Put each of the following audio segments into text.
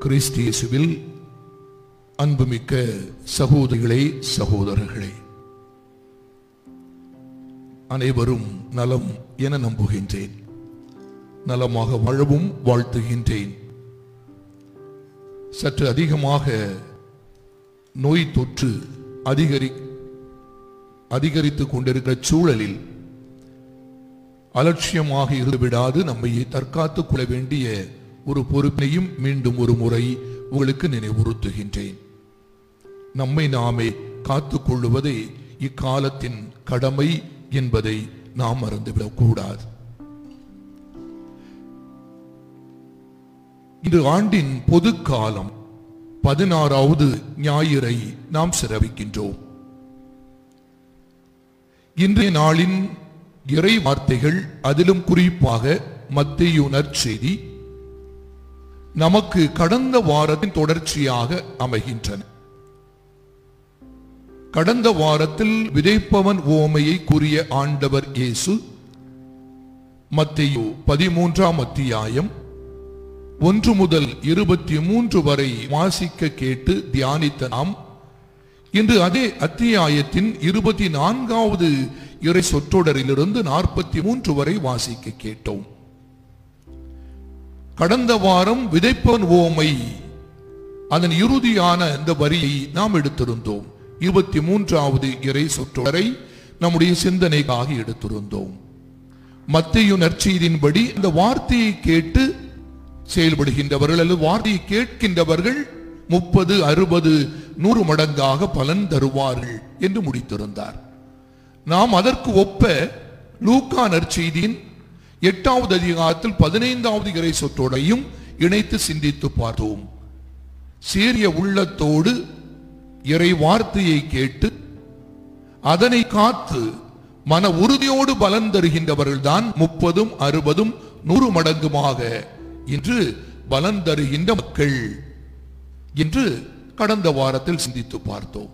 கிறிஸ்தியேசுவில் அன்புமிக்க சகோதரிகளே சகோதரர்களே. அனைவரும் நலம் என நம்புகின்றேன். நலமாக வாழவும் வாழ்த்துகின்றேன். சற்று அதிகமாக நோய் தொற்று அதிகரி அதிகரித்துக் கொண்டிருக்கிற சூழலில் அலட்சியமாக இருந்துவிடாது. நம்மை தற்காத்துக் கொள்ள வேண்டிய ஒரு பொறுப்பினையும் மீண்டும் ஒரு முறை உங்களுக்கு நினைவுறுத்துகின்றேன். நம்மை நாமே காத்துக் கொள்ளுவதே இக்காலத்தின் கடமை என்பதை நாம் மறந்துவிடக் கூடாது இந்த ஆண்டின் பொது காலம் பதினாறாவது ஞாயிறை நாம் சிறவிக்கின்றோம் இன்றைய நாளின் இறை வார்த்தைகள் அதிலும் குறிப்பாக மத்தியுணர் செய்தி நமக்கு கடந்த வாரத்தின் தொடர்ச்சியாக அமைகின்றன. கடந்த வாரத்தில் விதைப்பவன் ஓமையை கூறிய ஆண்டவர் இயேசு மத்தையோ பதிமூன்றாம் அத்தியாயம் ஒன்று முதல் இருபத்தி மூன்று வரை வாசிக்க கேட்டு தியானித்த நாம் இன்று அதே அத்தியாயத்தின் இருபத்தி நான்காவது இறை சொற்றொடரிலிருந்து நாற்பத்தி மூன்று வரை வாசிக்க கேட்டோம். கடந்த வாரம் விதைப்பவன் ஓமை. அதன் இறுதியான இந்த வரியை நாம் எடுத்திருந்தோம். இருபத்தி மூன்றாவது இறை சொற்றொடரை நம்முடைய சிந்தனைக்காக எடுத்திருந்தோம். மத்திய நற்செய்தியின்படி இந்த வார்த்தையை கேட்டு செயல்படுகின்றவர்கள் அல்லது வார்த்தையை கேட்கின்றவர்கள் முப்பது அறுபது நூறு மடங்காக பலன் தருவார்கள் என்று முடித்திருந்தார். நாம் அதற்கு ஒப்ப லூக்கா நற்செய்தியின் எட்டாவது அதிகாரத்தில் பதினைந்தாவது இறை சொற்றோடையும் இணைத்து சிந்தித்து பார்த்தோம். சீரிய உள்ளத்தோடு இறை வார்த்தையை கேட்டு அதனை காத்து மன உறுதியோடு பலன் தருகின்றவர்கள்தான் முப்பதும் அறுபதும் நூறு மடங்குமாக இன்று பலன் தருகின்ற மக்கள் என்று கடந்த வாரத்தில் சிந்தித்து பார்த்தோம்.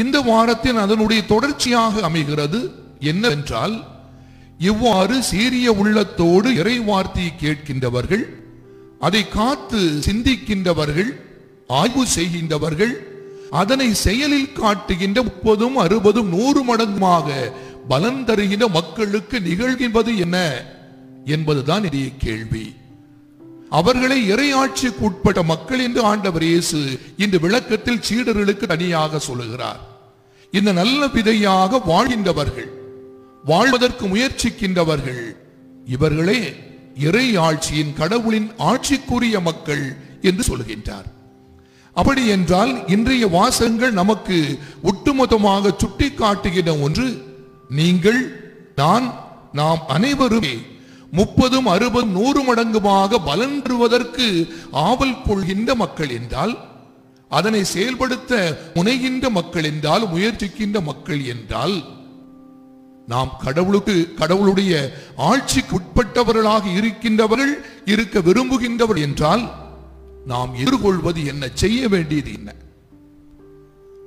இந்த வாரத்தில் அதனுடைய தொடர்ச்சியாக அமைகிறது என்னவென்றால் இவ்வாறு சீரிய உள்ளத்தோடு இறை வார்த்தையை கேட்கின்றவர்கள் அதை காத்து சிந்திக்கின்றவர்கள் ஆய்வு செய்கின்றவர்கள் அதனை செயலில் காட்டுகின்ற முப்பதும் அறுபதும் நூறு மடங்குமாக பலன் தருகின்ற மக்களுக்கு நிகழ்கின்றது என்ன என்பதுதான் இடைய கேள்வி. அவர்களை இறையாட்சிக்கு உட்பட்ட மக்கள் என்று ஆண்டவர் இயேசு இந்த விளக்கத்தில் சீடர்களுக்கு தனியாக சொல்லுகிறார். இந்த நல்ல விதையாக வாழ்கின்றவர்கள் வாழ்வதற்கு முயற்சிக்கின்றவர்கள். இவர்களே இறை ஆட்சியின் கடவுளின் ஆட்சிக்குரிய மக்கள் என்று சொல்கின்றார். அப்படி என்றால் இன்றைய வாசகங்கள் நமக்கு ஒட்டுமொத்தமாக சுட்டி காட்டுகிற ஒன்று நீங்கள் நான் நாம் அனைவருமே முப்பதும் அறுபதும் நூறு மடங்குமாக பலன் பெறுவதற்கு ஆவல் கொள்கின்ற மக்கள் என்றால் அதனை செயல்படுத்த முனைகின்ற மக்கள் என்றால் முயற்சிக்கின்ற மக்கள் என்றால் நாம் கடவுளுக்கு கடவுளுடைய ஆட்சிக்கு உட்பட்டவர்களாக இருக்கின்றவர்கள் இருக்க விரும்புகின்றவர் என்றால் நாம் எதிர்கொள்வது என்ன செய்ய வேண்டியது என்ன?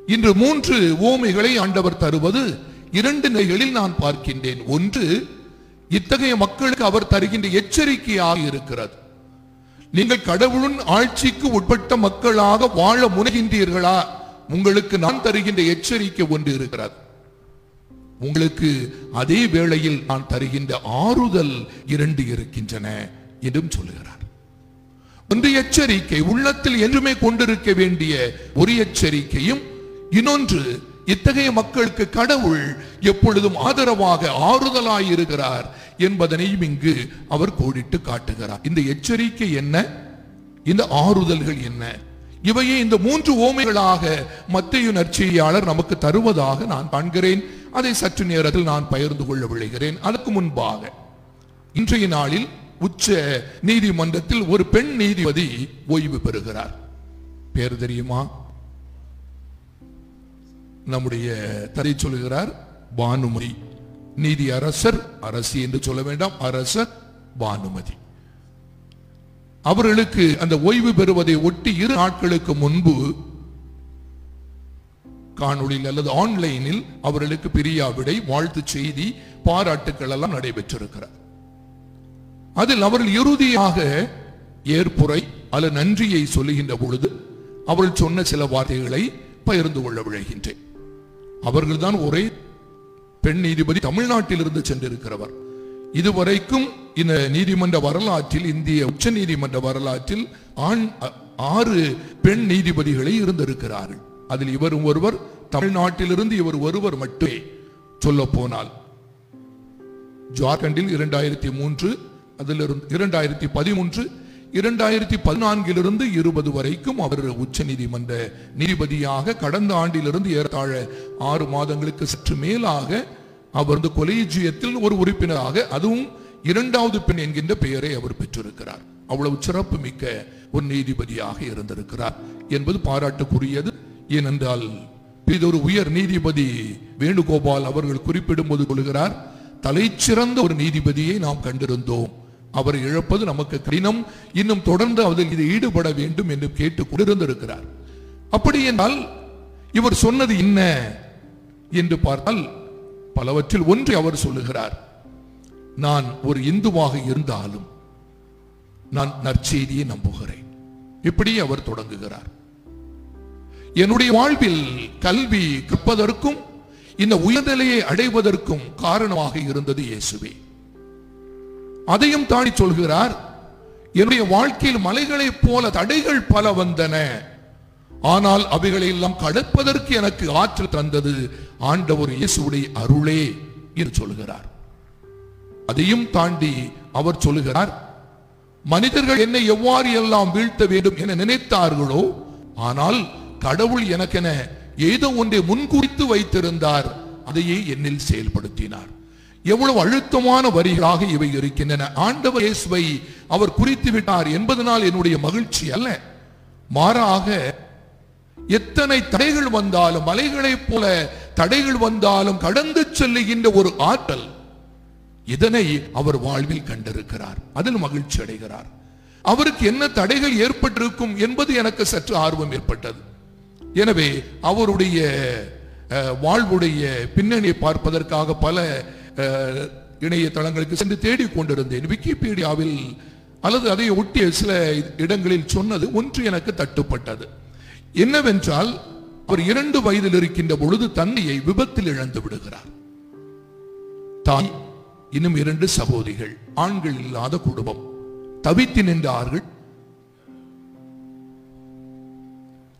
இன்று மூன்று ஓமைகளை ஆண்டவர் தருவது இரண்டு நிலைகளில் நான் பார்க்கின்றேன். ஒன்று இத்தகைய மக்களுக்கு அவர் தருகின்ற எச்சரிக்கையாக இருக்கிறது. நீங்கள் கடவுளின் ஆட்சிக்கு உட்பட்ட மக்களாக வாழ முனைகின்றீர்களா? உங்களுக்கு நான் தருகின்ற எச்சரிக்கை ஒன்று இருக்கிறது. உங்களுக்கு அதே வேளையில் நான் தருகின்ற ஆறுதல் இரண்டு இருக்கின்றன என்றும் சொல்லுகிறார். ஒன்று எச்சரிக்கை உள்ளத்தில் என்றுமே கொண்டிருக்க வேண்டிய ஒரு எச்சரிக்கையும் இன்னொன்று இத்தகைய மக்களுக்கு கடவுள் எப்பொழுதும் ஆதரவாக ஆறுதலாய் இருக்கிறார் என்பதனையும் இங்கு அவர் கோடிட்டு காட்டுகிறார். இந்த எச்சரிக்கை என்ன? இந்த ஆறுதல்கள் என்ன? இவையே இந்த மூன்று ஓமைகளாக மத்திய நற்செய்தியாளர் நமக்கு தருவதாக நான் காண்கிறேன். அதை சற்று நேரத்தில் நான் பகிர்ந்து கொள்ள விளைகிறேன் அதற்கு முன்பாக இன்றைய நாளில் உச்ச நீதிமன்றத்தில் ஒரு பெண் நீதிபதி ஓய்வு பெறுகிறார். பேர் தெரியுமா? நம்முடைய தரை சொல்லுகிறார் பானுமதி. நீதி அரசர் அரசி என்று சொல்ல வேண்டாம் அரசர் பானுமதி. அவர்களுக்கு அந்த ஓய்வு பெறுவதை ஒட்டி இரு நாட்களுக்கு முன்பு காணொளியில் அல்லது ஆன்லைனில் அவர்களுக்கு பிரியாவிடை வாழ்த்து செய்தி பாராட்டுக்கள் எல்லாம் நடைபெற்றிருக்கிறார் அதில் அவர்கள் இறுதியாக ஏற்புரை அல்ல நன்றியை சொல்லுகின்ற பொழுது அவர்கள் சொன்ன சில வார்த்தைகளை பகிர்ந்து கொள்ள விழைகின்றேன். அவர்கள்தான் ஒரே பெண் நீதிபதி தமிழ்நாட்டிலிருந்து சென்றிருக்கிறவர். இதுவரைக்கும் இந்த நீதிமன்ற வரலாற்றில் இந்திய உச்ச நீதிமன்ற வரலாற்றில் ஆண் ஆறு பெண் நீதிபதிகளை இருந்திருக்கிறார்கள். அதில் இவரும் ஒருவர் தமிழ்நாட்டிலிருந்து இவர் ஒருவர் மட்டுமே சொல்ல போனால் ஜார்க்கண்டில் இரண்டாயிரத்தி மூன்று அதிலிருந்து இரண்டாயிரத்தி பதிமூன்று இரண்டாயிரத்தி பதினான்கிலிருந்து இருபது வரைக்கும் அவர் உச்ச நீதிமன்ற நீதிபதியாக கடந்த ஆண்டிலிருந்து ஏறத்தாழ ஆறு மாதங்களுக்கு சற்று மேலாக அவர் வந்து கொலேஜியத்தில் ஒரு உறுப்பினராக அதுவும் இரண்டாவது பெண் என்கின்ற பெயரை அவர் பெற்றிருக்கிறார். அவ்வளவு சிறப்பு மிக்க ஒரு நீதிபதியாக இருந்திருக்கிறார் என்பது பாராட்டுக்குரியது. ஏனென்றால் இது ஒரு உயர் நீதிபதி வேணுகோபால் அவர்கள் குறிப்பிடும்போது கொள்கிறார் தலைச்சிறந்த ஒரு நீதிபதியை நாம் கண்டிருந்தோம். அவரை இழப்பது நமக்கு கடினம். இன்னும் தொடர்ந்து அதில் இது ஈடுபட வேண்டும் என்று கேட்டுக் கொண்டிருந்திருக்கிறார். அப்படி என்றால் இவர் சொன்னது என்ன என்று பார்த்தால் பலவற்றில் ஒன்றை அவர் சொல்லுகிறார். நான் ஒரு இந்துவாக இருந்தாலும் நான் நற்செய்தியை நம்புகிறேன். இப்படி அவர் தொடங்குகிறார். என்னுடைய வாழ்வில் கல்வி கற்பதற்கும் இந்த உயர்நிலையை அடைவதற்கும் காரணமாக இருந்தது இயேசுவே. அதையும் தாண்டி சொல்கிறார் என்னுடைய வாழ்க்கையில் மலைகளைப் போல தடைகள் பல வந்தன ஆனால் அவைகளை எல்லாம் கடப்பதற்கு எனக்கு ஆற்றல் தந்தது ஆண்டவர் இயேசுடைய அருளே என்று சொல்கிறார். அதையும் தாண்டி அவர் சொல்லுகிறார் மனிதர்கள் என்னை எவ்வாறு எல்லாம் வீழ்த்த வேண்டும் என நினைத்தார்களோ ஆனால் கடவுள் எனக்கென ஏதோ ஒன்றை முன்குறித்து வைத்திருந்தார் அதையே என்னில் செயல்படுத்தினார். எவ்வளவு அழுத்தமான வரிகளாக இவை இருக்கின்றன. ஆண்டவர் இயேசுவை அவர் குறித்து விட்டார் என்பதனால் என்னுடைய மகிழ்ச்சி அல்ல. மாறாக எத்தனை தடைகள் வந்தாலும் மலைகளைப் போல தடைகள் வந்தாலும் கடந்து செல்லுகின்ற ஒரு ஆற்றல் இதனை அவர் வாழ்வில் கண்டிருக்கிறார். அதில் மகிழ்ச்சி அடைகிறார். அவருக்கு என்ன தடைகள் ஏற்பட்டிருக்கும் என்பது எனக்கு சற்று ஆர்வம் ஏற்பட்டது. எனவே அவருடைய வாழ்வுடைய பின்னணியை பார்ப்பதற்காக பல இணையதளங்களுக்கு சென்று தேடி கொண்டிருந்தேன். விக்கிபீடியாவில் அல்லது அதை ஒட்டிய சில இடங்களில் சொன்னது ஒன்று எனக்கு தட்டுப்பட்டது. என்னவென்றால் அவர் இரண்டு வயதில் இருக்கின்ற பொழுது தந்தையை விபத்தில் இழந்து விடுகிறார். தாய் இன்னும் இரண்டு சகோதரிகள் ஆண்கள் இல்லாத குடும்பம். தவித்து நின்றார்கள்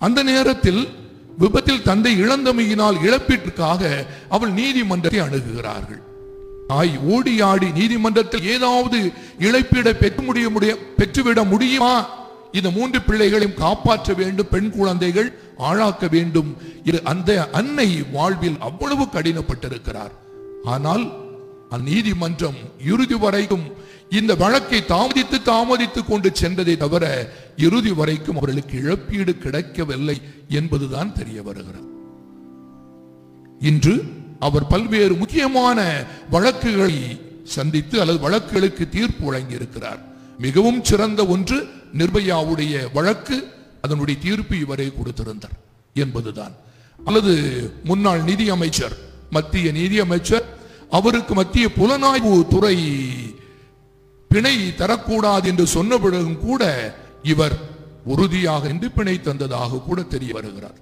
அந்த நேரத்தில் விபத்தில் தந்தை இழந்தமையினால் இழப்பீட்டுக்காக அவள் நீதிமன்றத்தை அணுகுகிறார்கள். தாய் ஓடி ஆடி நீதிமன்றத்தில் ஏதாவது இழப்பீடை பெற்று முடிய முடிய பெற்றுவிட முடியுமா? இந்த மூன்று பிள்ளைகளையும் காப்பாற்ற வேண்டும் பெண் குழந்தைகள் ஆளாக்க வேண்டும். இது அந்த அன்னை வாழ்வில் அவ்வளவு கடினப்பட்டிருக்கிறார். ஆனால் அந்நீதிமன்றம் இறுதி வரைக்கும் இந்த வழக்கை தாமதித்து தாமதித்து கொண்டு சென்றதை தவிர இறுதி வரைக்கும் அவர்களுக்கு இழப்பீடு கிடைக்கவில்லை என்பதுதான் தெரிய வருகிறது. இன்று அவர் பல்வேறு முக்கியமான வழக்குகளை சந்தித்து அல்லது வழக்குகளுக்கு தீர்ப்பு வழங்கி இருக்கிறார் மிகவும் சிறந்த ஒன்று நிர்பயாவுடைய வழக்கு அதனுடைய தீர்ப்பு இவரே கொடுத்திருந்தார் என்பதுதான். அல்லது முன்னாள் நிதி அமைச்சர் மத்திய நிதி அமைச்சர் அவருக்கு மத்திய புலனாய்வு துறை பிணை தரக்கூடாது என்று சொன்ன பிறகும் கூட இவர் உறுதியாக என்று பிணை தந்ததாக கூட தெரிய வருகிறார்.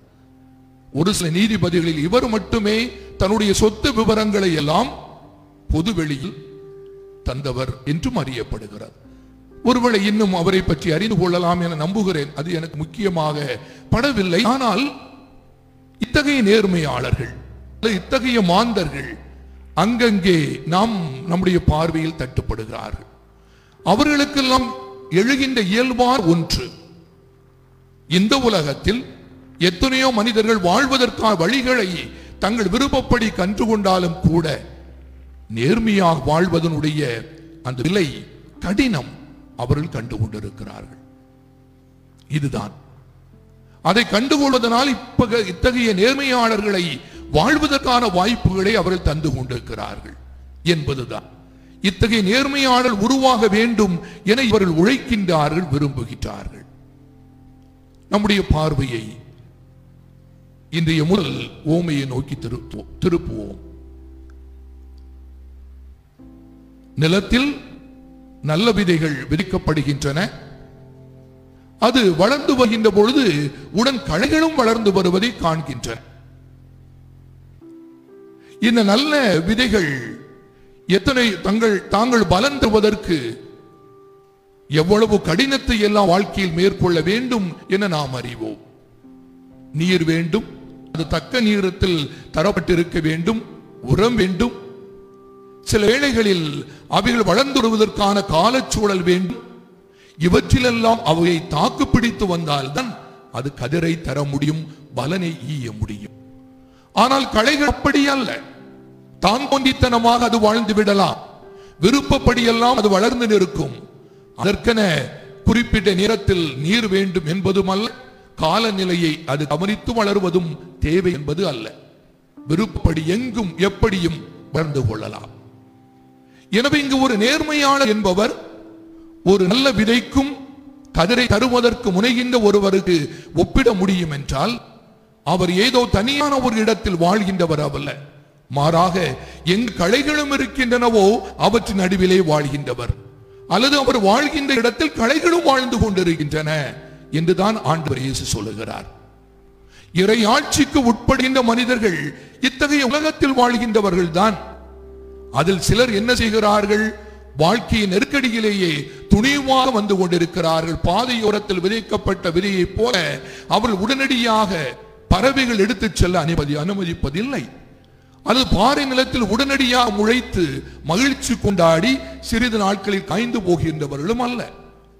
ஒரு சில நீதிபதிகளில் இவர் மட்டுமே தன்னுடைய சொத்து விவரங்களை எல்லாம் பொதுவெளியில் தந்தவர் என்றும் அறியப்படுகிறார். ஒருவேளை இன்னும் அவரை பற்றி அறிந்து கொள்ளலாம் என நம்புகிறேன். அது எனக்கு முக்கியமாக படவில்லை. ஆனால் இத்தகைய நேர்மையாளர்கள் இத்தகைய மாந்தர்கள் அங்கங்கே நாம் நம்முடைய பார்வையில் தட்டுப்படுகிறார்கள். அவர்களுக்கெல்லாம் எழுகின்ற இயல்பான ஒன்று. இந்த உலகத்தில் எத்தனையோ மனிதர்கள் வாழ்வதற்கான வழிகளை தங்கள் விருப்பப்படி கன்று கொண்டாலும் கூட நேர்மையாக வாழ்வதனுடைய அந்த விலை கடினம் அவர்கள் கண்டு கொண்டிருக்கிறார்கள் இதுதான். அதை கண்டுகொள்வதனால் இப்ப இத்தகைய நேர்மையாளர்களை வாழ்வதற்கான வாய்ப்புகளை அவர்கள் தந்து கொண்டிருக்கிறார்கள் என்பதுதான். இத்தகைய நேர்மையாடல் உருவாக வேண்டும் என இவர்கள் உழைக்கின்றார்கள் விரும்புகின்றார்கள். நம்முடைய பார்வையை இன்றைய முதல் ஓமையை நோக்கி திருப்போம் திருப்புவோம். நிலத்தில் நல்ல விதைகள் விதிக்கப்படுகின்றன அது வளர்ந்து வருகின்ற பொழுது உடன் களைகளும் வளர்ந்து வருவதை காண்கின்றன. இந்த நல்ல விதைகள் எத்தனை தங்கள் தாங்கள் பலன் தருவதற்கு எவ்வளவு கடினத்தை எல்லாம் வாழ்க்கையில் மேற்கொள்ள வேண்டும் என நாம் அறிவோம். நீர் வேண்டும் அது தக்க நீரத்தில் தரப்பட்டிருக்க வேண்டும் உரம் வேண்டும். சில வேளைகளில் அவைகள் வளர்ந்துடுவதற்கான காலச்சூழல் வேண்டும். இவற்றிலெல்லாம் அவையை தாக்கு பிடித்து வந்தால்தான் அது கதிரை தர முடியும் பலனை ஈய முடியும். ஆனால் களைகள் அப்படி அல்ல. தான் தோன்றித்தனமாக அது வாழ்ந்து விடலாம். விருப்பப்படியெல்லாம் அது வளர்ந்து நிற்கும். அதற்கென குறிப்பிட்ட நேரத்தில் நீர் வேண்டும் என்பதும் அல்ல காலநிலையை அது கவனித்து வளருவதும் தேவை என்பது அல்ல. விருப்பப்படி எங்கும் எப்படியும் வளர்ந்து கொள்ளலாம். எனவே இங்கு ஒரு நேர்மையாளர் என்பவர் ஒரு நல்ல விதைக்கும் கதிரை தருவதற்கு முனைகின்ற ஒருவருக்கு ஒப்பிட முடியும் என்றால் அவர் ஏதோ தனியான ஒரு இடத்தில் வாழ்கின்றவர் அல்ல. மாறாக எங்கு களைகளும் இருக்கின்றனவோ அவற்றின் நடுவிலே வாழ்கின்றவர். அல்லது அவர் வாழ்கின்ற இடத்தில் களைகளும் வாழ்ந்து கொண்டிருக்கின்றன என்றுதான் ஆண்டவர் இயேசு சொல்லுகிறார். இறையாட்சிக்கு உட்படுகின்ற மனிதர்கள் இத்தகைய உலகத்தில் வாழ்கின்றவர்கள் தான் அதில் சிலர் என்ன செய்கிறார்கள்? வாழ்க்கையின் நெருக்கடியிலேயே துணிவாக வந்து கொண்டிருக்கிறார்கள். பாதையோரத்தில் விதைக்கப்பட்ட விதையைப் போல அவர்கள் உடனடியாக பறவைகள் எடுத்துச் செல்ல அனுமதி அனுமதிப்பதில்லை. அது பாறை நிலத்தில் உடனடியாக முளைத்து மகிழ்ச்சி கொண்டாடி சிறிது நாட்களில் காய்ந்து போகின்றவர்களும் அல்ல.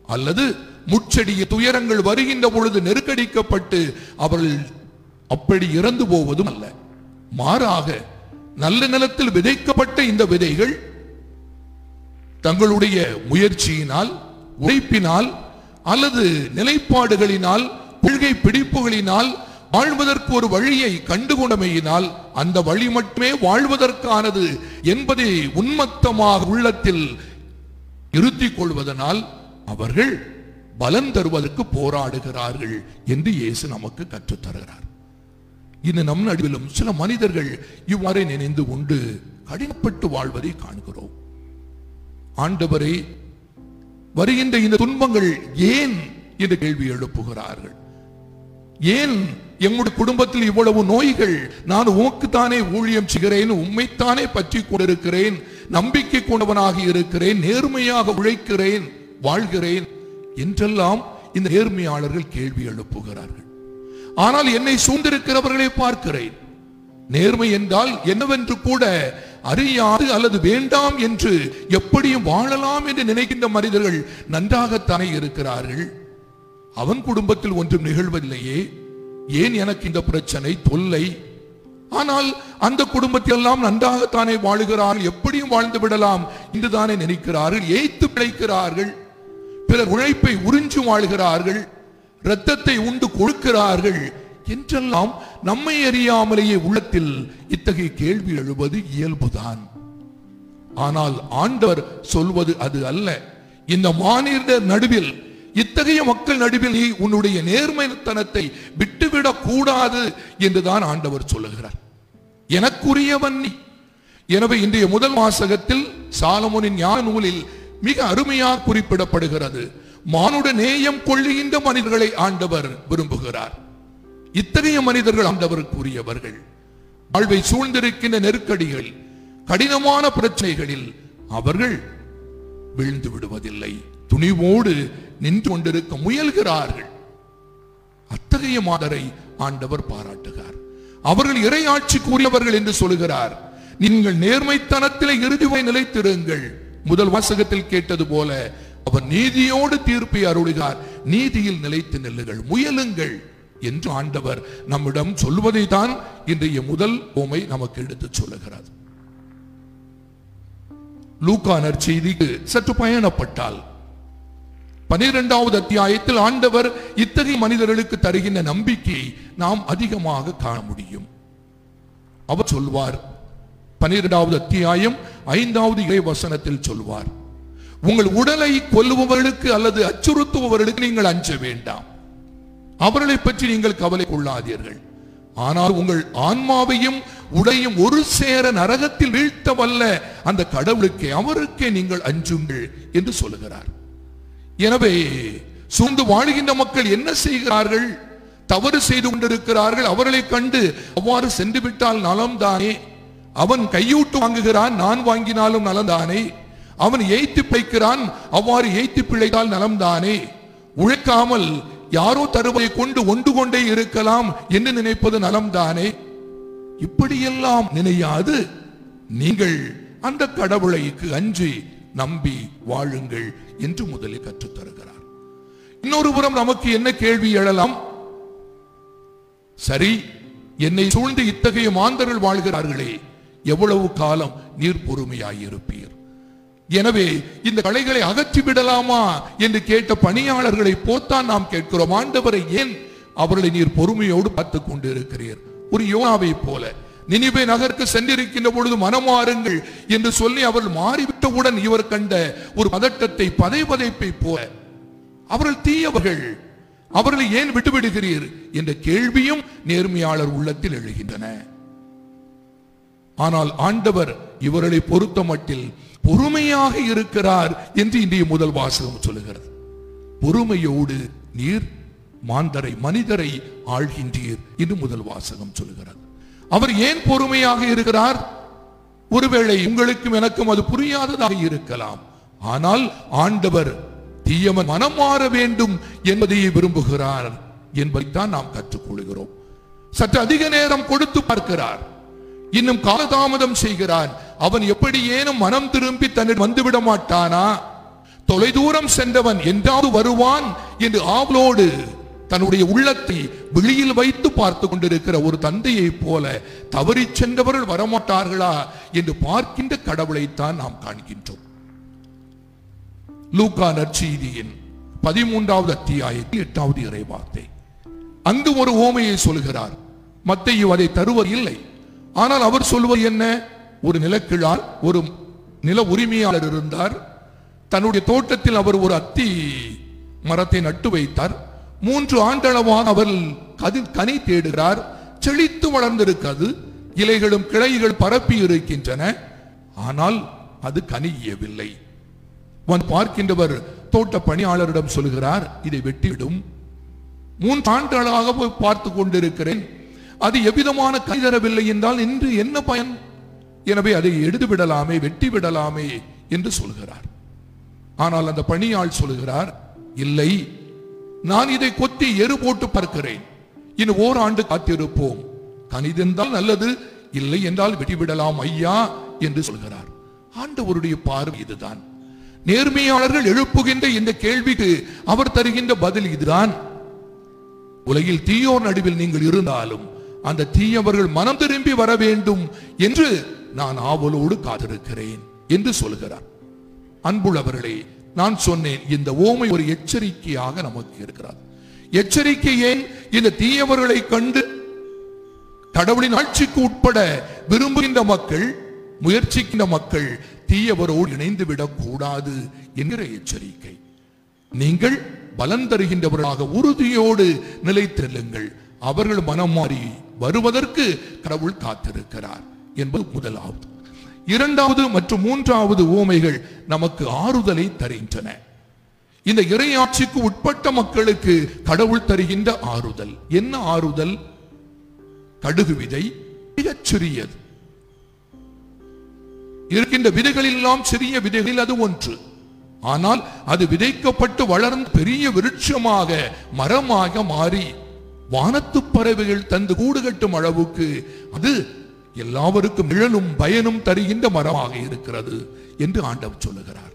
அல்லது முச்செடிய துயரங்கள் வருகின்ற பொழுது நெருக்கடிக்கப்பட்டு அவர்கள் அப்படி இறந்து போவதும் அல்ல. மாறாக நல்ல நிலத்தில் விதைக்கப்பட்ட இந்த விதைகள் தங்களுடைய முயற்சியினால் உழைப்பினால் அல்லது நிலைப்பாடுகளினால் கொள்கை பிடிப்புகளினால் வாழ்வதற்கு ஒரு வழியை கண்டுகொண்டமையினால் அந்த வழி மட்டுமே வாழ்வதற்கானது என்பதை உன்மத்தமாக உள்ளத்தில் இருத்திக் கொள்வதனால் அவர்கள் பலம் தருவதற்கு போராடுகிறார்கள் என்று இயேசு நமக்கு கற்றுத் தருகிறார். இந்த நம் நடுவிலும் சில மனிதர்கள் இவ்வாறே நினைந்து கொண்டு கடினப்பட்டு வாழ்வதை காண்கிறோம். ஆண்டவரை வருகின்ற இந்த துன்பங்கள் ஏன் என்று கேள்வி எழுப்புகிறார்கள்? ஏன் எங்களுடைய குடும்பத்தில் இவ்வளவு நோய்கள் நான் உமக்குத்தானே ஊழியம் செய்கிறேன் உண்மைத்தானே பற்றி கொண்டிருக்கிறேன் நம்பிக்கை கொண்டவனாக இருக்கிறேன் நேர்மையாக உழைக்கிறேன் வாழ்கிறேன் என்றெல்லாம் இந்த நேர்மையாளர்கள் கேள்வி எழுப்புகிறார்கள். ஆனால் என்னை சூழ்ந்திருக்கிறவர்களை பார்க்கிறேன். நேர்மை என்றால் என்னவென்று கூட அறியாது அல்லது வேண்டாம் என்று எப்படியும் வாழலாம் என்று நினைக்கின்ற மனிதர்கள் நன்றாகத்தானே இருக்கிறார்கள். அவன் குடும்பத்தில் ஒன்றும் நிகழ்வதில்லையே. ஏன் எனக்கு இந்த பிரச்சனை? தொல்லை. ஆனால் அந்த குடும்பத்தில் எல்லாம் நன்றாகத்தானே வாழுகிறார்கள். எப்படியும் வாழ்ந்து விடலாம். என்றுதானே நினைக்கிறார்கள். ஏய்த்து பிழைக்கிறார்கள். பிறர் உழைப்பை உறிஞ்சு வாழ்கிறார்கள். இரத்தத்தை உண்டு கொடுக்கிறார்கள். என்றெல்லாம் நம்மை அறியாமலேயே உள்ளத்தில் இத்தகைய கேள்வி எழுவது இயல்புதான். ஆனால் ஆண்டவர் சொல்வது அது அல்ல. இந்த மாநில நடுவில் இத்தகைய மக்கள் நடுவில் நீ உன்னுடைய நேர்மைத்தனத்தை விட்டுவிடக் கூடாது என்றுதான் ஆண்டவர் சொல்லுகிறார். எனக்குரியவன் நீ. எனவே இன்றைய முதல் வாசகத்தில் சாலமோனின் ஞான நூலில் மிக அருமையாக குறிப்பிடப்படுகிறது. மானுட நேயம் கொள்ளுகின்ற மனிதர்களை ஆண்டவர் விரும்புகிறார். இத்தகைய மனிதர்கள் ஆண்டவருக்குரியவர்கள். வாழ்வை சூழ்ந்திருக்கின்ற நெருக்கடிகள் கடினமான பிரச்சனைகளில் அவர்கள் வீழ்ந்து விடுவதில்லை. துணிவோடு நின்று கொண்டிருக்க முயல்கிறார்கள். அத்தகைய மாதரை ஆண்டவர் பாராட்டுகிறார். அவர்கள் இறையாட்சிக்குரியவர்கள் என்று சொல்கிறார். நீங்கள் நேர்மைத்தனத்திலே இறுதிவை நிலைத்திருங்கள். முதல் வாசகத்தில் கேட்டது போல அவர் நீதியோடு தீர்ப்பை அருளுகிறார். நீதியில் நிலைத்து நெல்லுங்கள் முயலுங்கள் என்று ஆண்டவர் நம்மிடம் சொல்வதை தான் இன்றைய முதல் ஓமை நமக்கு எடுத்து சொல்லுகிறார். லூக்கானர் செய்திக்கு சற்று பயணப்பட்டால் பனிரெண்டாவது அத்தியாயத்தில் ஆண்டவர் இத்தகைய மனிதர்களுக்கு தருகின்ற நம்பிக்கையை நாம் அதிகமாக காண முடியும். அவர் சொல்வார் பனிரெண்டாவது அத்தியாயம் ஐந்தாவது இறை வசனத்தில் சொல்வார் உங்கள் உடலை கொல்லுபவர்களுக்கு அல்லது அச்சுறுத்துபவர்களுக்கு நீங்கள் அஞ்ச வேண்டாம். அவர்களை பற்றி நீங்கள் கவலை கொள்ளாதீர்கள். ஆனால் உங்கள் ஆன்மாவையும் உடையும் ஒரு சேர நரகத்தில் வீழ்த்த வல்ல அந்த கடவுளுக்கே அவருக்கே நீங்கள் அஞ்சுங்கள் என்று சொல்லுகிறார். எனவே சூழ்ந்து வாழுகின்ற மக்கள் என்ன செய்கிறார்கள்? தவறு செய்து கொண்டிருக்கிறார்கள். அவர்களை கண்டு அவ்வாறு சென்று விட்டால் நலம்தானே? அவன் கையூட்டு வாங்குகிறான் நான் வாங்கினாலும் நலம்தானே? அவன் ஏய்த்து பைக்கிறான் அவ்வாறு ஏய்த்து பிழைத்தால் நலம்தானே? உழைக்காமல் யாரோ தருவதை கொண்டு ஒன்று கொண்டே இருக்கலாம் என்று நினைப்பது நலம்தானே? இப்படியெல்லாம் நினையாது. நீங்கள் அந்த கடவுளைக்கு அஞ்சி நம்பி வாழுங்கள் என்று முதலில் கற்றுத் தருகிறார் இன்னொரு புறம் நமக்கு என்ன கேள்வி எழலாம்? சரி என்னை சூழ்ந்து இத்தகைய மாந்தர்கள் வாழ்கிறார்களே எவ்வளவு காலம் நீர் பொறுமையாயிருப்பீர்? எனவே இந்த கலைகளை அகற்றி விடலாமா என்று கேட்ட பணியாளர்களை போத்தான் நாம் கேட்கிறோம். ஆண்டவரை ஏன் அவர்களை நீர் பொறுமையோடு பார்த்துக் கொண்டிருக்கிறீர்? ஒரு யோனாவை போல நினைவே நகருக்கு சென்றிருக்கின்ற பொழுது மனமாறுங்கள் என்று சொல்லி அவர்கள் மாறிவிட்டவுடன் இவர் கண்ட ஒரு பதட்டத்தை பதை பதைப்பை போல அவர்கள் தீயவர்கள் அவர்களை ஏன் விட்டுவிடுகிறீர்? என்ற கேள்வியும் நேர்மையாளர் உள்ளத்தில் எழுகின்றன. ஆனால் ஆண்டவர் இவர்களை பொறுத்த மட்டில் பொறுமையாக இருக்கிறார் என்று இன்றைய முதல் வாசகம் சொல்லுகிறது. பொறுமையோடு நீர் மாந்தரை மனிதரை ஆழ்கின்றீர் என்று முதல் வாசகம் சொல்லுகிறது. அவர் ஏன் பொறுமையாக இருக்கிறார்? ஒருவேளை உங்களுக்கும் எனக்கும் அது புரியாததாக இருக்கலாம். ஆனால் ஆண்டவர் தீயவன் மனம் மாற வேண்டும் என்பதையே விரும்புகிறார் என்பதைத்தான் நாம் கற்றுக்கொள்கிறோம். சற்று அதிக நேரம் கொடுத்து பார்க்கிறார். இன்னும் காலதாமதம் செய்கிறான் அவன் எப்படி ஏனும் மனம் திரும்பி தன்னிடம் வந்துவிட மாட்டானா? தொலைதூரம் சென்றவன் என்றாவது வருவான் என்று ஆவலோடு தன்னுடைய உள்ளத்தை வெளியில் வைத்து பார்த்து கொண்டிருக்கிற ஒரு தந்தையைப் போல தவறி சென்றவர்கள் வரமாட்டார்களா என்று பார்க்கின்ற கடவுளைத்தான் நாம் காண்கின்றோம். லூக்கா நற்செய்தியின் பதிமூன்றாவது அத்தியாயத்தில் எட்டாவது இறைவார்த்தை. அங்கு ஒரு ஓமையை சொல்கிறார். மத்தையு அதை தருவது இல்லை. ஆனால் அவர் சொல்வது என்ன? ஒரு நிலக்கிழார் ஒரு நில உரிமையாளர் இருந்தார். தன்னுடைய தோட்டத்தில் அவர் ஒரு அத்தி மரத்தை நட்டு வைத்தார். மூன்று ஆண்டளவாக அவர் கதிர் கனி தேடுகிறார். செழித்து வளர்ந்திருக்கிறது. இலைகளும் கிளைகள் பரப்பி இருக்கின்றன ஆனால் அது கனியவில்லை. வந்து பார்க்கின்றவர் தோட்ட பணியாளரிடம் சொல்கிறார் இதை வெட்டிவிடும். மூன்று ஆண்டுகளாக போய் பார்த்து கொண்டிருக்கிறேன். அது எவ்விதமான கை தரவில்லை என்றால் இன்று என்ன பயன்? எனவே அதை எடுத்து விடலாமே வெட்டி விடலாமே என்று சொல்கிறார். ஆனால் அந்த பணியாள் சொல்கிறார் இல்லை நான் இதை கொத்தி எரு போட்டு பார்க்கிறேன் இன்னும் ஓராண்டு காத்திருப்போம். கனிதென்றால் நல்லது இல்லை என்றால் வெட்டிவிடலாம் ஐயா என்று சொல்கிறார். ஆண்டவருடைய பார்வை இதுதான். நேர்மையாளர்கள் எழுப்புகின்ற இந்த கேள்விக்கு அவர் தருகின்ற பதில் இதுதான். உலகில் தீயோர் நடுவில் நீங்கள் இருந்தாலும் அந்த தீயவர்கள் மனம் திரும்பி வர வேண்டும் என்று நான் ஆவலோடு காத்திருக்கிறேன் என்று சொல்கிறார். அன்புள்ளவர்களே நான் சொன்னேன் இந்த ஓமை ஒரு எச்சரிக்கையாக நமக்கு இருக்கிறார். எச்சரிக்கை ஏன்? இந்த தீயவர்களை கண்டு கடவுளின் ஆட்சிக்கு உட்பட விரும்புகின்ற மக்கள் முயற்சிக்கின்ற மக்கள் தீயவரோடு இணைந்து விடக் கூடாது என்கிற எச்சரிக்கை. நீங்கள் பலன் தருகின்றவர்களாக உறுதியோடு நிலைத்திருங்கள். அவர்கள் மனம் மாறி வருவதற்கு கடவுள் காத்திருக்கிறார் என்பது முதலாவது. இரண்டாவது மற்றும் மூன்றாவது ஊமைகள் நமக்கு ஆறுதலை தருகின்றன. இந்த இறையாட்சிக்கு உட்பட்ட மக்களுக்கு கடவுள் தருகின்ற ஆறுதல். என்ன ஆறுதல்? கடுகு விதை மிகச் சிறியது. இருக்கின்ற விதைகள் எல்லாம் சிறிய விதைகளில் அது ஒன்று. ஆனால் அது விதைக்கப்பட்டு வளர்ந்து பெரிய விருட்சமாக மரமாக மாறி வானத்து பறவைகள் தந்து கூடு கட்டும் அளவுக்கு அது எல்லாவருக்கும் நிழலும் பயனும் தருகின்ற மரமாக இருக்கிறது என்று ஆண்டவர் சொல்லுகிறார்.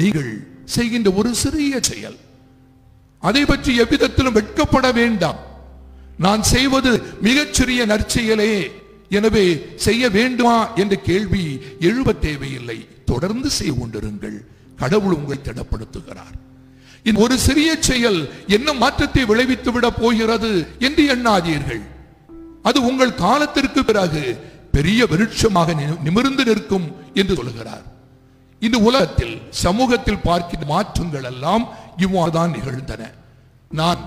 நீங்கள் செய்கின்ற ஒரு சிறிய செயல். அதை பற்றி எவ்விதத்திலும் வெட்கப்பட வேண்டாம். நான் செய்வது மிகச்சிறிய நற்செயலே. எனவே செய்ய வேண்டுமா என்ற கேள்வி எழுப தேவையில்லை. தொடர்ந்து செய்து கொண்டிருங்கள். கடவுள் உங்களை திடப்படுத்துகிறார். ஒரு சிறிய செயல் என்ன மாற்றத்தை விளைவித்து விட போகிறது என்று எண்ணாதீர்கள். அது உங்கள் காலத்திற்கு பிறகு பெரிய விருட்சமாக நி- நிமிர்ந்து நிற்கும் என்று சொல்கிறார் இந்த உலகத்தில் சமூகத்தில் பார்க்கின்ற மாற்றங்கள் எல்லாம் இவ்வாறுதான் நிகழ்ந்தன. நான்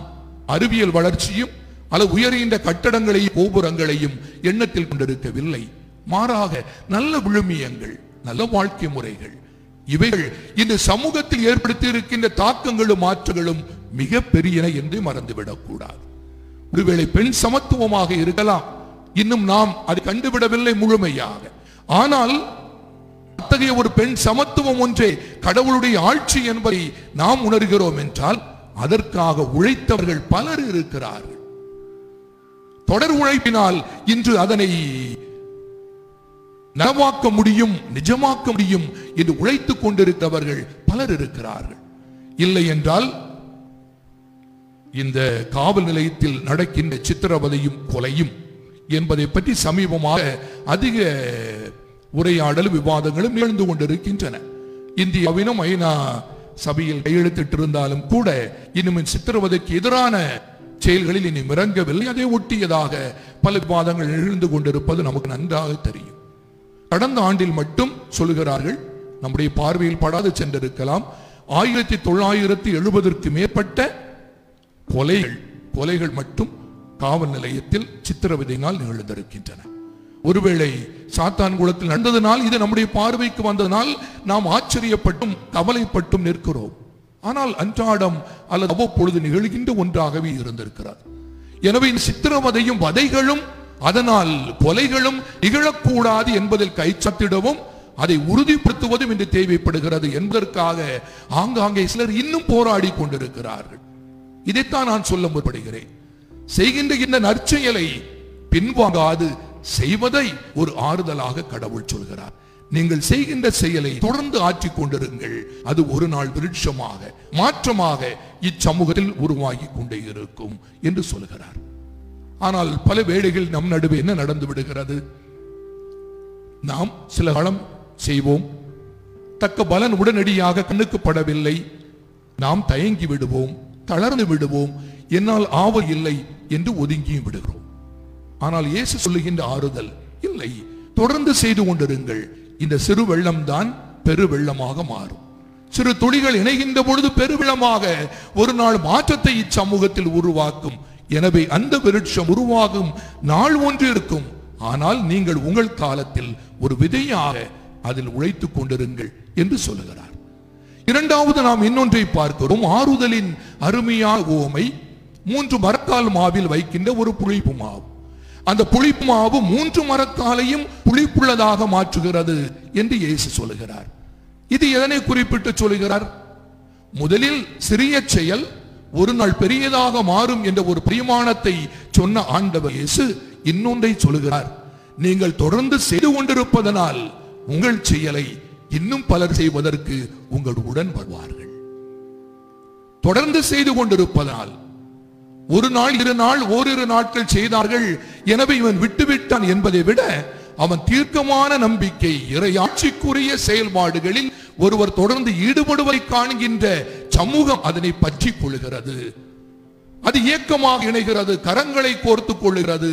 அறிவியல் வளர்ச்சியும் அல்லது உயர்கின்ற கட்டடங்களையும் கோபுரங்களையும் எண்ணத்தில் கொண்டிருக்கவில்லை. மாறாக நல்ல விழுமியங்கள் நல்ல வாழ்க்கை முறைகள் இவைகள் இந்த சமூகத்தில் ஏற்படுத்தி இருக்கின்ற தாக்கங்களும் மாற்றங்களும் மிக பெரியன என்று மறந்துவிடக்கூடாது. ஒருவேளை பெண் சமத்துவமாக இருக்கலாம். இன்னும் நாம் அதை கண்டுவிடவில்லை முழுமையாக. ஆனால் அத்தகைய ஒரு பெண் சமத்துவம் ஒன்றே கடவுளுடைய ஆட்சி என்பதை நாம் உணர்கிறோம் என்றால் அதற்காக உழைத்தவர்கள் பலர் இருக்கிறார்கள். தொடர் உழைப்பினால் இன்று அதனை நனவாக்க முடியும் நிஜமாக்க முடியும் என்று உழைத்துக் கொண்டிருக்கிறவர்கள் பலர் இருக்கிறார்கள். இல்லை என்றால் இந்த காவல் நிலையத்தில் நடக்கின்ற சித்திரவதையும் கொலையும் என்பதை பற்றி சமீபமாக அதிக உரையாடல் விவாதங்களும் நிகழ்ந்து கொண்டிருக்கின்றன. இந்தியாவிலும் ஐநா சபையில் கையெழுத்திட்டிருந்தாலும் கூட இன்னும் சித்திரவதைக்கு எதிரான செயல்களில் இனி இறங்கவில்லை அதை ஒட்டியதாக பல விவாதங்கள் நிகழ்ந்து கொண்டிருப்பது நமக்கு நன்றாக தெரியும். கடந்த ஆண்டில் மட்டும் சொல்லுகிறார்கள் நம்முடைய பார்வையில் படாது சென்றிருக்கலாம். ஆயிரத்தி தொள்ளாயிரத்தி எழுபதற்கு மேற்பட்ட கொலைகள் கொலைகள் மட்டும் காவல் நிலையத்தில் சித்திரவதையினால் நிகழ்ந்திருக்கின்றன. ஒருவேளை சாத்தான் குளத்தில் நடந்ததனால் இது நம்முடைய பார்வைக்கு வந்ததனால் நாம் ஆச்சரியப்பட்டும் கவலைப்பட்டும் நிற்கிறோம். ஆனால் அன்றாடம் அல்லது அவ்வப்பொழுது நிகழ்கின்ற ஒன்றாகவே இருந்திருக்கிறார் எனவே இந்த சித்திரவதையும் வதைகளும் அதனால் கொலைகளும் நிகழக்கூடாது என்பதில் கைச்சத்திடவும் அதை உறுதிப்படுத்துவதும் இன்று தேவைப்படுகிறது என்பதற்காக ஆங்காங்கே சிலர் இன்னும் போராடி கொண்டிருக்கிறார்கள். இதைத்தான் நான் சொல்ல முற்படுகிறேன். செய்கின்ற இந்த நற்செயலை பின்வாங்காது செய்வதை ஒரு ஆறுதலாக கடவுள் சொல்கிறார். நீங்கள் செய்கின்ற செயலை தொடர்ந்து ஆற்றிக் கொண்டிருங்கள். அது ஒரு நாள் விருட்சமாக மாற்றமாக இச்சமூகத்தில் உருவாகி கொண்டே இருக்கும் என்று சொல்கிறார். ஆனால் பல வேளைகள் நம் நடுவே என்ன நடந்து விடுகிறது? நாம் சில காலம் செய்வோம். தக்க பலன் உடனடியாக கண்ணுக்கு படவில்லை. நாம் தயங்கி விடுவோம். தளர்ந்து விடுவோம். என்னால் ஆவ இல்லை என்று ஒதுங்கியும் விடுகிறோம். ஆனால் இயேசு சொல்லுகின்ற ஆறுதல் இல்லை. தொடர்ந்து செய்து கொண்டிருங்கள். இந்த சிறு வெள்ளம் தான் பெரு வெள்ளமாக மாறும். சிறு துளிகள் இணைகின்ற பொழுது பெருவெள்ளமாக ஒரு நாள் மாற்றத்தை இச்சமூகத்தில் உருவாக்கும். எனவே அந்த விருட்சம் உருவாகும். நாள் ஒன்று இருக்கும். ஆனால் நீங்கள் உங்கள் காலத்தில் ஒரு விதையாக அதில் உழைத்துக் கொண்டிருங்கள் என்று சொல்லுகிறார். இரண்டாவது நாம் இன்னொன்றை பார்க்கிறோம் ஆறுதலின் அருமையான ஓமை மூன்று மரக்கால் மாவில் வைக்கின்ற ஒரு புளிப்பு மாவு. அந்த புளிப்பு மாவு மூன்று மரக்காலையும் புளிப்புள்ளதாக மாற்றுகிறது என்று இயேசு சொல்லுகிறார். இது எதனை குறிப்பிட்டு சொல்லுகிறார்? முதலில் சிறிய செயல் ஒரு நாள் பெரியதாக மாறும் என்ற ஒரு பிரியமானத்தை சொன்ன ஆண்டவர் இயேசு இன்னொன்றை சொல்லுகிறார். நீங்கள் தொடர்ந்து செய்து கொண்டிருப்பதனால் உங்கள் செயலை இன்னும் பலர் செய்வதற்கு உங்கள் உடன் வருவார்கள். தொடர்ந்து செய்து கொண்டிருப்பதால் ஒரு நாள் இரு நாள் ஓரிரு நாட்கள் செய்தார்கள் எனவே இவன் விட்டுவிட்டான் என்பதை விட அவன் தீர்க்கமான நம்பிக்கை இறையாட்சிக்குரிய செயல்பாடுகளில் ஒருவர் தொடர்ந்து ஈடுபடுவதை காண்கின்ற சமூகம் அதனை பற்றி கொள்கிறது. அது இயக்கமாக இணைகிறது கரங்களை கோர்த்து கொள்ளுகிறது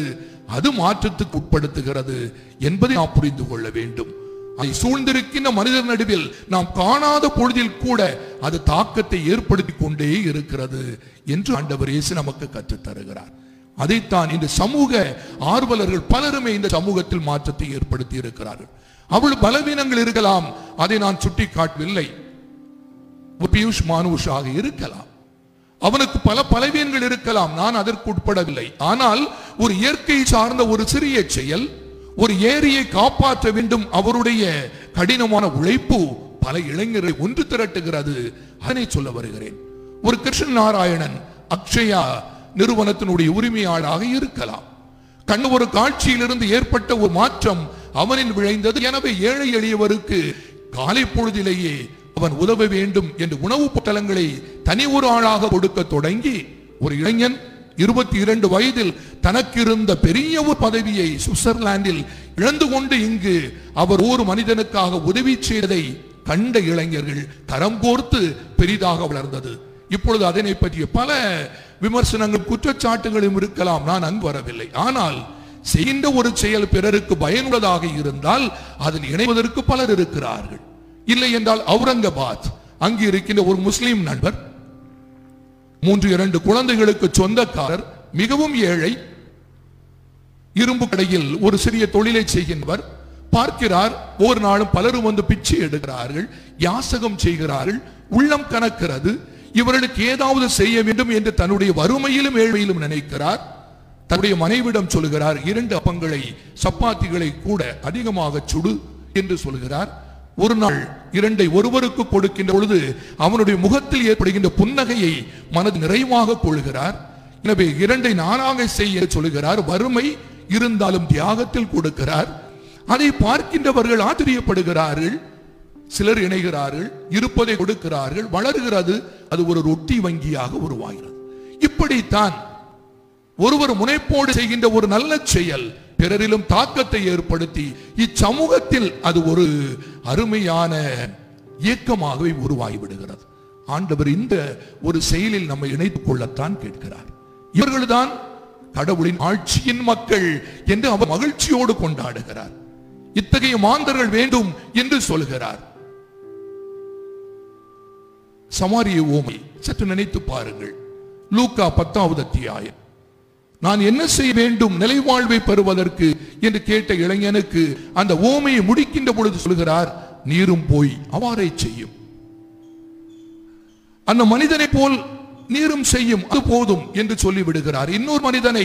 அது மாற்றத்துக்கு உட்படுத்துகிறது என்பதை நாம் புரிந்து கொள்ள வேண்டும். அதை சூழ்ந்திருக்கின்ற மனிதர் நடுவில் நாம் காணாத பொழுதில் கூட அது தாக்கத்தை ஏற்படுத்தி கொண்டே இருக்கிறது என்று ஆண்டவர் இயேசு நமக்கு கற்றுத் தருகிறார் அதைத்தான் இந்த சமூக ஆர்வலர்கள் பலருமே இந்த சமூகத்தில் மாற்றத்தை ஏற்படுத்தி இருக்கிறார்கள். அவள் பலவீனங்கள் இருக்கலாம் அதை நான் சுட்டி காட்டவில்லை பியூஷ் மானுஷாக இருக்கலாம். அவனுக்கு பல பலவீனங்கள் இருக்கலாம் நான் அதற்கு உட்படவில்லை. ஆனால் ஒரு இயற்கை சார்ந்த ஒரு சிறிய செயல் ஒரு ஏரியை காப்பாற்ற வேண்டும் அவருடைய கடினமான உழைப்பு பல இளைஞரை ஒன்று திரட்டுகிறது. அதனை சொல்ல வருகிறேன். ஒரு கிருஷ்ண நாராயணன் அக்ஷயா நிறுவனத்தினுடைய உரிமையாளராக இருக்கலாம். கண் ஒரு காட்சியிலிருந்து ஏற்பட்ட ஒரு மாற்றம் அவனில் விளைந்தது. எனவே ஏழை எளியவருக்கு காலை பொழுதிலேயே அவன் உதவ வேண்டும் என்று உணவு பொட்டலங்களை தனி ஒரு ஆளாக கொடுக்க தொடங்கி ஒரு இளைஞன் இருபத்தி இரண்டு வயதில் தனக்கு இருந்த பெரிய ஒரு பதவியை சுவிட்சர்லாந்தில் இழந்து கொண்டு இங்கு அவர் ஒரு மனிதனுக்காக உதவி செய்ததை கண்ட இளைஞர்கள் கரம் கோர்த்து பெரிதாக வளர்ந்தது. இப்பொழுது அதனை பற்றிய பல விமர்சனங்கள் குற்றச்சாட்டுகளும் இருக்கலாம். நான் அங்கு வரவில்லை. ஆனால் செய்கின்ற ஒரு செயல் பிறருக்கு பயனுள்ளதாக இருந்தால் அதில் இணைவதற்கு பலர் இருக்கிறார்கள். இல்லை என்றால் அவுரங்கபாத் அங்கு இருக்கின்ற ஒரு முஸ்லீம் நண்பர் மூன்று இரண்டு குழந்தைகளுக்கு சொந்தக்காரர் மிகவும் ஏழை இரும்பு கடையில் ஒரு சிறிய தொழிலை செய்கின்றவர். பார்க்கிறார் ஒவ்வொரு நாளும் பலரும் வந்து பிச்சை எடுக்கிறார்கள் யாசகம் செய்கிறார்கள் உள்ளம் கணக்கிறது இவர்களுக்கு ஏதாவது செய்ய வேண்டும் என்று தன்னுடைய வறுமையிலும் ஏழ்மையிலும் நினைக்கிறார். தன்னுடைய மனைவிடம் சொல்கிறார் இரண்டு அப்பங்களை சப்பாத்திகளை கூட அதிகமாக சுடு என்று சொல்கிறார். ஒரு நாள் இரண்டை ஒருவருக்கு கொடுக்கின்ற பொழுது அவனுடைய முகத்தில் ஏற்படுகின்ற புன்னகையை மனது நிறைவாக கொள்கிறார். எனவே இரண்டை நானாக செய்ய சொல்கிறார். வறுமை இருந்தாலும் தியாகத்தில் கொடுக்கிறார். அதை பார்க்கின்றவர்கள் ஆச்சரியப்படுகிறார்கள். சிலர் இணைகிறார்கள். இருப்பதை கொடுக்கிறார்கள். வளர்கிறது. அது ஒரு ரொட்டி வங்கியாக உருவாகிறது. இப்படித்தான் ஒருவர் முனைப்போடு செய்கின்ற ஒரு நல்ல செயல் பிறரிலும் தாக்கத்தை ஏற்படுத்தி இச்சமூகத்தில் அது ஒரு அருமையான இயக்கமாகவே உருவாகி விடுகிறது ஆண்டவர் இந்த ஒரு செயலில் நம்மை இணைத்துக் கொள்ளத்தான் கேட்கிறார். இவர்கள்தான் கடவுளின் ஆட்சியின் மக்கள் என்று அவர் மகிழ்ச்சியோடு கொண்டாடுகிறார். இத்தகைய மாந்தர்கள் வேண்டும் என்று சொல்கிறார். சமாரிய ஓமை சற்று நினைத்து பாருங்கள். லூக்கா பத்தாவது அத்தியாயம். நான் என்ன செய்ய வேண்டும்? நிலைவாழ்வை பெறுவதற்கு என்று கேட்ட இளைஞனுக்கு அந்த ஓமையை முடிக்கின்ற பொழுது சொல்கிறார் நீரும் போய் அவ்வாறே செய்யும். அந்த மனிதனை போல் நீரும் செய்யும். அது போதும் என்று சொல்லிவிடுகிறார். இன்னொரு மனிதனை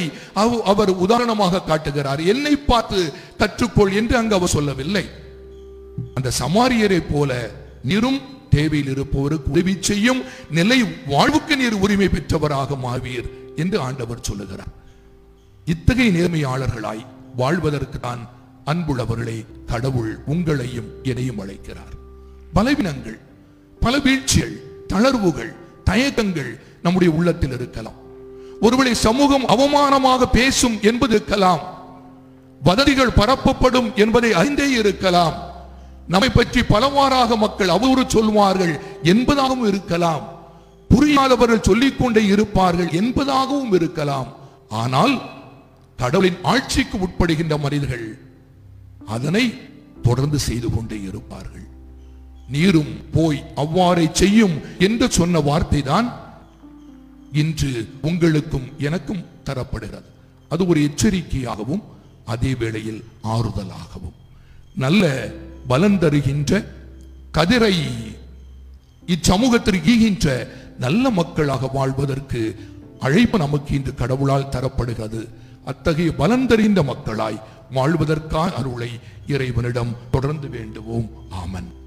அவர் உதாரணமாக காட்டுகிறார். என்னை பார்த்து கற்றுக்கொள் என்று அங்கு அவர் சொல்லவில்லை. அந்த சமாரியரை போல நீரும் தேவையில் இருப்பவருக்கு உதவி செய்யும். நிலை வாழ்வுக்கு நீர் உரிமை பெற்றவராக மாவீர் என்று ஆண்டவர் சொல்லுகிறார். இத்தகைய நேர்மையாளர்களாய் வாழ்வதற்கு தான் அன்புள்ளவர்களே கடவுள் உங்களையும் என்னையும் அழைக்கிறார். பலவீனங்கள் பல வீழ்ச்சிகள் தளர்வுகள் தயக்கங்கள் நம்முடைய உள்ளத்தில் இருக்கலாம். ஒருவேளை சமூகம் அவமானமாக பேசும் என்பது இருக்கலாம். வதந்திகள் பரப்பப்படும் என்பதை அறிந்தே இருக்கலாம். நம்மை பற்றி பலவாறாக மக்கள் அவதூறு சொல்வார்கள் என்பதாகவும் இருக்கலாம். புரியாதவர்கள் சொல்லிக்கொண்டே இருப்பார்கள் என்பதாகவும் இருக்கலாம். ஆனால் கடவுளின் ஆட்சிக்கு உட்படுகின்ற மனிதர்கள் அதனை தொடர்ந்து செய்து கொண்டே இருப்பார்கள். நீரும் போய் அவ்வாறே செய்யும் என்று சொன்ன வார்த்தை தான் இன்று உங்களுக்கும் எனக்கும் தரப்படுகிறது. அது ஒரு எச்சரிக்கையாகவும் அதே வேளையில் ஆறுதலாகவும். நல்ல பலன் தருகின்ற கதிரை இச்சமூகத்திற்கு ஈகின்ற நல்ல மக்களாக வாழ்வதற்கு அழைப்பு நமக்கு இன்று கடவுளால் தரப்படுகிறது. அத்தகைய பலன் தெரிந்த மக்களாய் வாழ்வதற்கான அருளை இறைவனிடம் தொடர்ந்து வேண்டுவோம். ஆமன்.